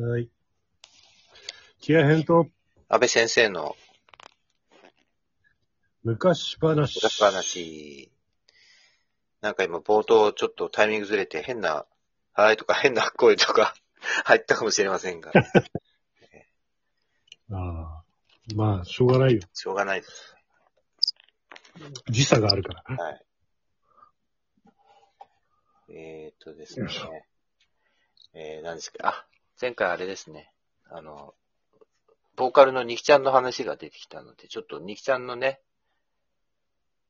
はい。キア編と安倍先生の昔話。昔話。なんか今冒頭ちょっとタイミングずれて変な、はいとか 変な声とか 入ったかもしれませんが、ああ。まあ、しょうがないよ。しょうがないです。時差があるから。はい。えーっとですね。えー、何ですか？あ、前回あれですね。あの、ボーカルのニキちゃんの話が出てきたので、ちょっとニキちゃんのね、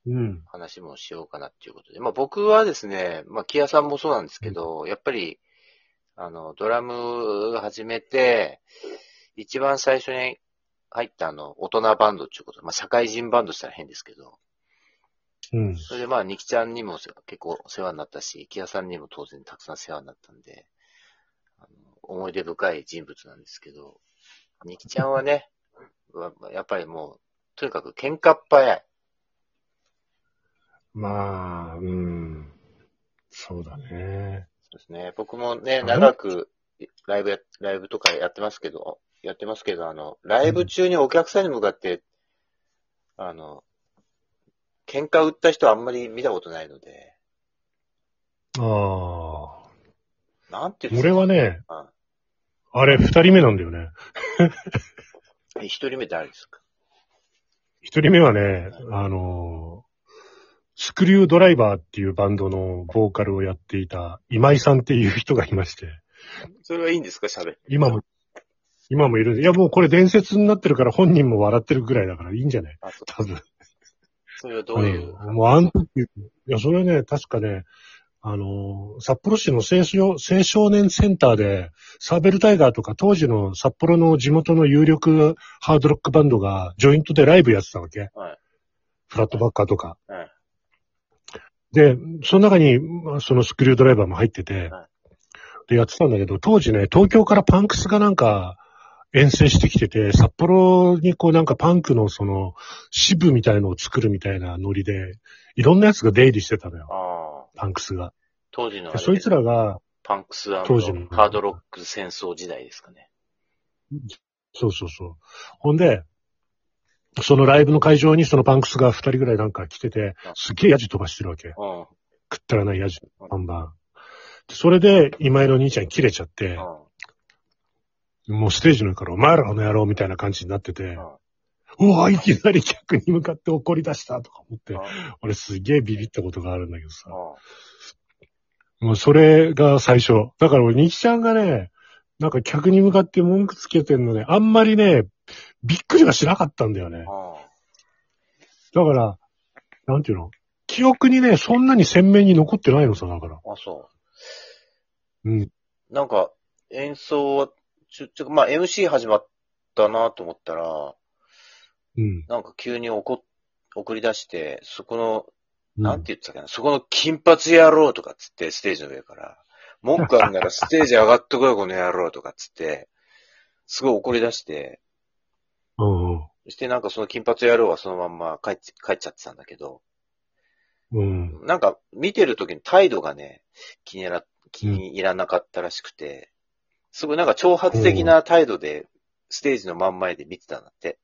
うん。話もしようかなっていうことで。まあ僕はですね、まあキアさんもそうなんですけど、やっぱり、あの、ドラム始めて、一番最初に入ったあの、大人バンドっていうことで、まあ社会人バンドしたら変ですけど、うん。それでまあニキちゃんにも結構お世話になったし、キアさんにも当然たくさん世話になったんで、思い出深い人物なんですけど、ニキちゃんはね、わやっぱりもう、とにかく喧嘩っ早い。まあ、うん。そうだね。そうですね。僕もね、れ？長くライブや、ライブとかやってますけど、やってますけど、あの、ライブ中にお客さんに向かって、あの、喧嘩売った人はあんまり見たことないので、ああ。なんていうんですか俺はね、ああれ、二人目なんだよね。え一人目誰ですか？一人目はね、あの、スクリュードライバーっていうバンドのボーカルをやっていた今井さんっていう人がいまして、それはいいんですか？喋って。今も、今もいる。いや、もうこれ伝説になってるから本人も笑ってるぐらいだからいいんじゃない？あ、そう。多分。それはどういう、うん。もうあの時、いや、それはね、確かね、あの、札幌市の青少青少年センターで、サーベルタイガーとか当時の札幌の地元の有力ハードロックバンドがジョイントでライブやってたわけ。はい。フラットバッカーとか。はい。で、その中に、まあそのスクリュードライバーも入ってて、はで、やってたんだけど、当時ね、東京からパンクスがなんか、遠征してきてて、札幌にこうなんかパンクのその支部みたいのを作るみたいなノリで、いろんなやつが出入りしてたのよ、パンクスが。当時のあれでそいつらが、パンクス当時のハードロック戦争時代ですかね。そうそうそう。ほんで、そのライブの会場にそのパンクスが二人ぐらいなんか来てて、すっげえヤジ飛ばしてるわけ。うん。食ったらないヤジ、バンバン。でそれで、今井の兄ちゃん切れちゃって、もうステージの上から、お前らの野郎みたいな感じになってて、うわ、いきなり客に向かって怒り出したとか思ってうん。、俺すげえビビったことがあるんだけどさ。うん。もうそれが最初。だから俺、ニキちゃんがね、なんか客に向かって文句つけてんのね、あんまりね、びっくりはしなかったんだよね。うん。だから、なんていうの？記憶にね、そんなに鮮明に残ってないのさ、だから。あ、そうん。う。なんか、演奏は、ちょ、ちょ、まあ、MC 始まったなと思ったら、うん。なんか急に怒、送り出して、そこの、うんなんて言ってたかな、そこの金髪野郎とかっつって、ステージの上から、文句あるならステージ上がってこい、この野郎とかっつって、すごい怒り出して、うんうん。そしてなんかその金髪野郎はそのまんま帰っち帰っちゃってたんだけど、うん。なんか見てる時に態度がね、気に入ら、気に入らなかったらしくて、すごいなんか挑発的な態度で、ステージの真ん前で見てたんだって。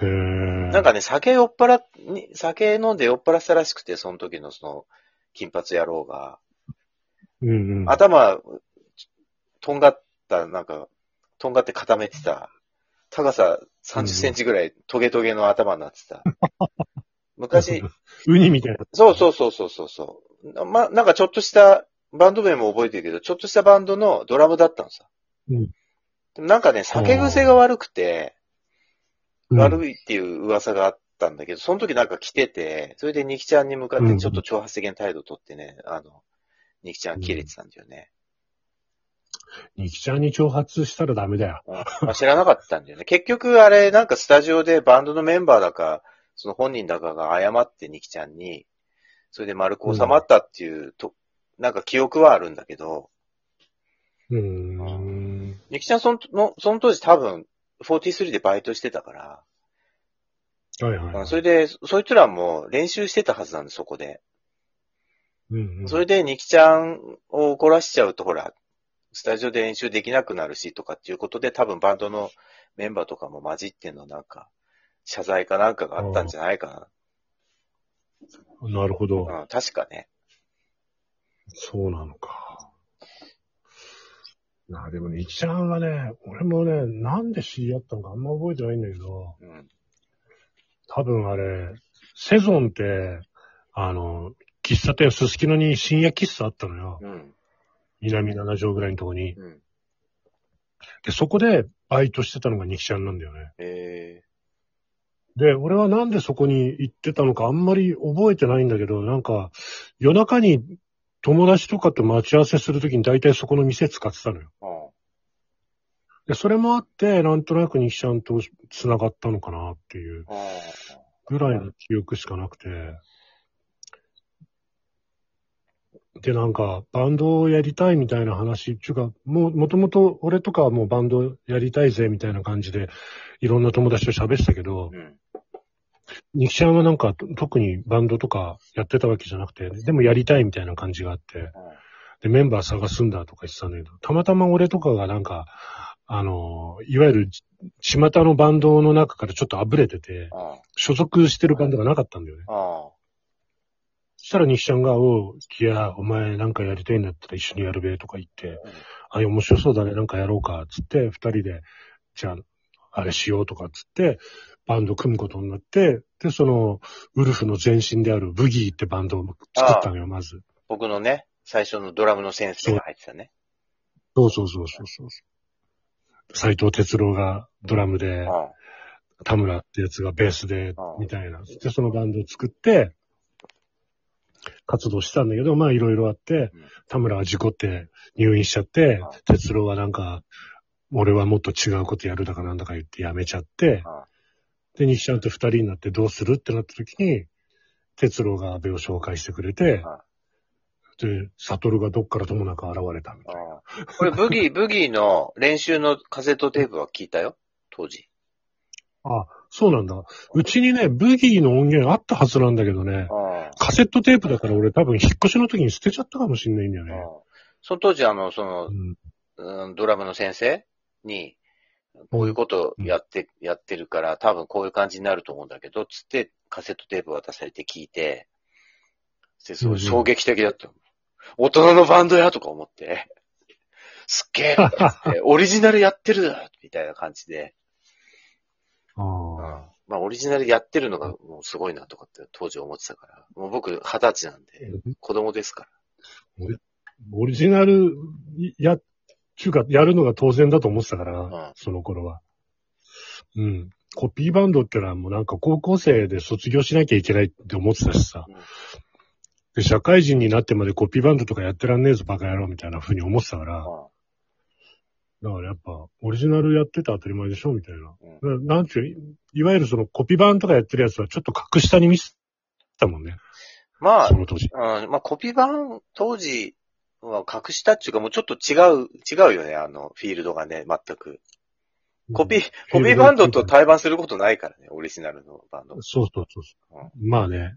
なんかね、酒酔っ払っ、に酒飲んで酔っ払ってたらしくて、その時のその、金髪野郎が。うんうん。頭、とんがった、なんか、とんがって固めてた、高さ30センチぐらいトゲトゲの頭になってた。昔、ウニみたいな。そうそうそうそうそうそう。ま、なんかちょっとした、バンド名も覚えてるけど、ちょっとしたバンドのドラムだったのさ。うんなんかね、酒癖が悪くて、うん悪いっていう噂があったんだけど、その時なんか来てて、それでニキちゃんに向かってちょっと挑発的な態度を取ってね、あの、ニキちゃん切れてたんだよね。ニキちゃんに挑発したらダメだよ。うんまあ、知らなかったんだよね。結局あれ、なんかスタジオでバンドのメンバーだか、その本人だかが謝ってニキちゃんに、それで丸く収まったっていうと、なんか記憶はあるんだけど、うーん。ニキちゃんそののその当時多分、43でバイトしてたから、はいはいはい。それで、そいつらも練習してたはずなんで、そこで。うんうんそれで、ニキちゃんを怒らしちゃうと、ほら、スタジオで練習できなくなるしとかっていうことで、多分バンドのメンバーとかも混じってんのなんか、謝罪かなんかがあったんじゃないかなるほど。な。うん、確かね。そうなのか。なあ、でもね、いきちゃんはね、俺もね、なんで知り合ったのかあんま覚えてないんだけど、うん。多分あれ、セゾンって、あの、喫茶店、すすきのに深夜喫茶あったのよ。うん。南七条ぐらいのとこに。うん。で、そこでバイトしてたのがニキちゃんなんだよね。えで、俺はなんでそこに行ってたのかあんまり覚えてないんだけど、なんか、夜中に友達とかと待ち合わせするときに大体そこの店使ってたのよ。で、それもあって、なんとなくニキちゃんと繋がったのかなっていうあぐらいの記憶しかなくて。で、なんか、バンドをやりたいみたいな話、っていうか、もう、もともと俺とかはもうバンドやりたいぜみたいな感じで、いろんな友達と喋ってたけど、うん。ニキちゃんはなんかと特にバンドとかやってたわけじゃなくて、でもやりたいみたいな感じがあって、で、メンバー探すんだとか言ってたんだけど、たまたま俺とかがなんか、あの、いわゆる、巷のバンドの中からちょっとあぶれてて、あ所属してるバンドがなかったんだよね。あ。そしたらニキちゃんが、おう、キア、お前なんかやりたいんだったら一緒にやるべ、とか言って、あ、面白そうだね、なんかやろうか、つって、二人で、じゃあ、あれしようとか、つって、バンド組むことになって、で、その、ウルフの前身であるブギーってバンドを作ったのよ、まず。僕のね、最初のドラムの先生が入ってたね。そうそうそうそうそう。斎藤哲郎がドラムで、あ田村ってやつがベースでみたいな。で、そのバンドを作って、活動してたんだけど、まあいろいろあって、うん田村は事故って入院しちゃって哲郎はなんか、俺はもっと違うことやるだかなんだか言って辞めちゃってああ、で、西ちゃんと二人になってどうするってなった時に、哲郎が安倍を紹介してくれてあ、で、悟がどっからともなく現れたみたいな。これ、ブギー、ブギーの練習のカセットテープは聞いたよ？当時。あ、そうなんだ。うちにね、ブギーの音源あったはずなんだけどね、あカセットテープだから俺多分引っ越しの時に捨てちゃったかもしんないんだよあね。その当時、あの、そのう、ん。うんドラムの先生に、こういうことやって、やってるから、多分こういう感じになると思うんだけど、つってカセットテープ渡されて聞いて、で、すごい衝撃的だった。大人のバンドやとか思って、すっげえ オリジナルやってるみたいな感じで、あ。まあオリジナルやってるのがもうすごいなとかって当時思ってたから、もう僕二十歳なんで、子供ですから。オリジナルや、ちゅうか、やるのが当然だと思ってたから、んその頃は。うん。コピーバンドってのはもうなんか高校生で卒業しなきゃいけないって思ってたしさ。うんで、社会人になってまでコピーバンドとかやってらんねえぞバカ野郎みたいな風に思ってたから、だからやっぱ、オリジナルやってて当たり前でしょみたいな。ななんていう、いわゆるそのコピー版とかやってるやつはちょっと格下に見せたもんね。まあそ、の当時。うん、まあコピー版当時は隠したっていうかもうちょっと違う、違うよね、あの、フィールドがね、全く。コピー、コピーバンドと対バンすることないからね、オリジナルのバンド。そうそうそうそう。まあね。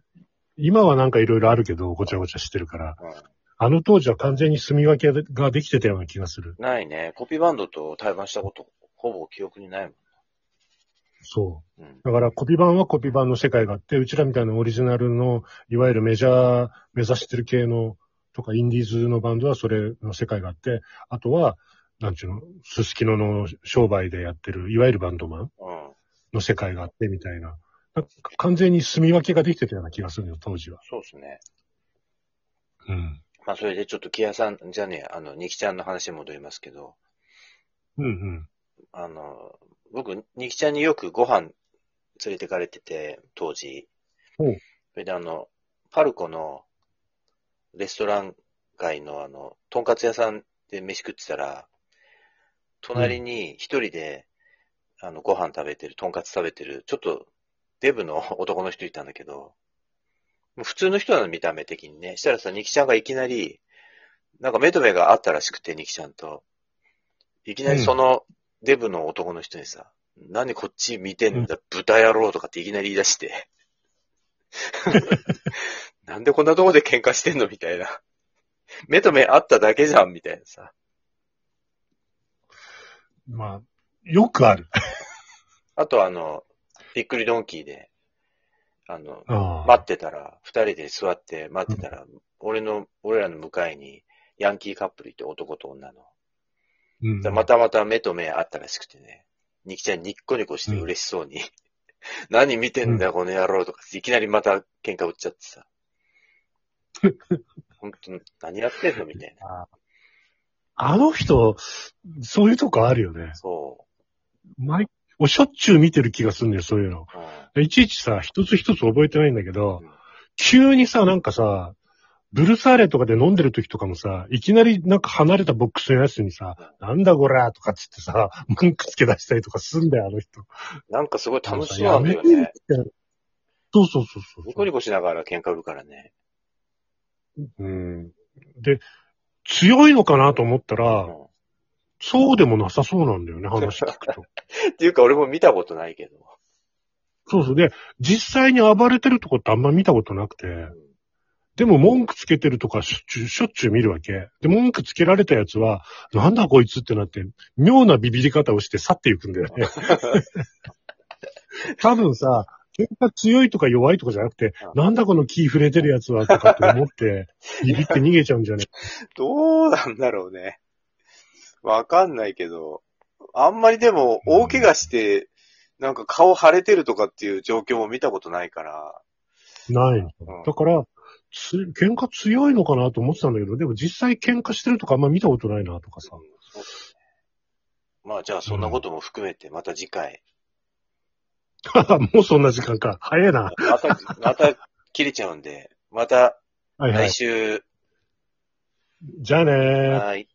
今はなんかいろいろあるけど、ごちゃごちゃしてるから。うんあの当時は完全に住み分けができてたような気がする。ないね。コピーバンドと対バンしたこと、ほぼ記憶にないもそう。ん。うん。だからコピー版はコピー版の世界があって、うちらみたいなオリジナルの、いわゆるメジャー目指してる系の、とかインディーズのバンドはそれの世界があって、あとは、なんちゅうの、すすきのの商売でやってる、いわゆるバンドマンうん。の世界があってみたいな。な完全に住み分けができてたような気がするよ、当時は。そうですね。うん。まあそれでちょっとキヤさん、じゃねえ、あの、ニキちゃんの話に戻りますけど、うんうん。あの、僕、ニキちゃんによくご飯連れてかれてて、当時。ほうそれであの、パルコのレストラン街のあの、とんかつ屋さんで飯食ってたら、隣に一人で、あの、ご飯食べてる、とんかつ食べてる、ちょっとデブの 男の人いたんだけど、もう普通の人なの見た目的にね。したらさ、ニキちゃんがいきなり、なんか目と目があったらしくて、ニキちゃんと。いきなりそのデブの男の人にさ、何こっち見てんだ、豚野郎とかっていきなり言い出して。なんでこんなとこで喧嘩してんのみたいな。目と目あっただけじゃんみたいなさ。まあ、よくある。あとあの、びっくりドンキーで、あの、ああ待ってたら、二人で座って待ってたら、俺の、俺らの向かいに、ヤンキーカップルいて男と女の。うんでまたまた目と目あったらしくてね、ニキちゃんニッコニコして嬉しそうに、何見てんだよ、この野郎とか、いきなりまた喧嘩売っちゃってさ。本当に何やってんのみたいな。あの人、そういうとこあるよね。そ毎、しょっちゅう見てる気がするんだよ、そういうの。いちいちさ、一つ一つ覚えてないんだけどうん、急にさ、なんかさ、ブルサーレとかで飲んでる時とかもさ、いきなりなんか離れたボックスのやつにさ、なんだこらとかっつってさ、文句つけ出したりとかすんだよ、あの人。なんかすごい楽しそうなんだよね。そうそうそうそう。ニコニコしながら喧嘩売るからね。うん。で、強いのかなと思ったうら、んそうでもなさそうなんだよね、話聞くと。っていうか俺も見たことないけど。そうそう。で、実際に暴れてるとこってあんま見たことなくて、でも文句つけてるとかしょっちゅう、しょっちゅう見るわけ。で、文句つけられたやつは、なんだこいつってなって、妙なビビり方をして去っていくんだよね。多分さ、喧嘩強いとか弱いとかじゃなくて、なんだこの気触れてるやつはとかって思って、ビビって逃げちゃうんじゃねどうなんだろうね。わかんないけど、あんまりでも大怪我して、なんか顔腫れてるとかっていう状況も見たことないから。ない。うんだから、つ、喧嘩強いのかなと思ってたんだけど、でも実際喧嘩してるとかあんま見たことないなとかさまあじゃあそんなことも含めてまた次回。もうそんな時間か。早いな。また、また切れちゃうんで、またはいはい来。週、じゃあねー。はい。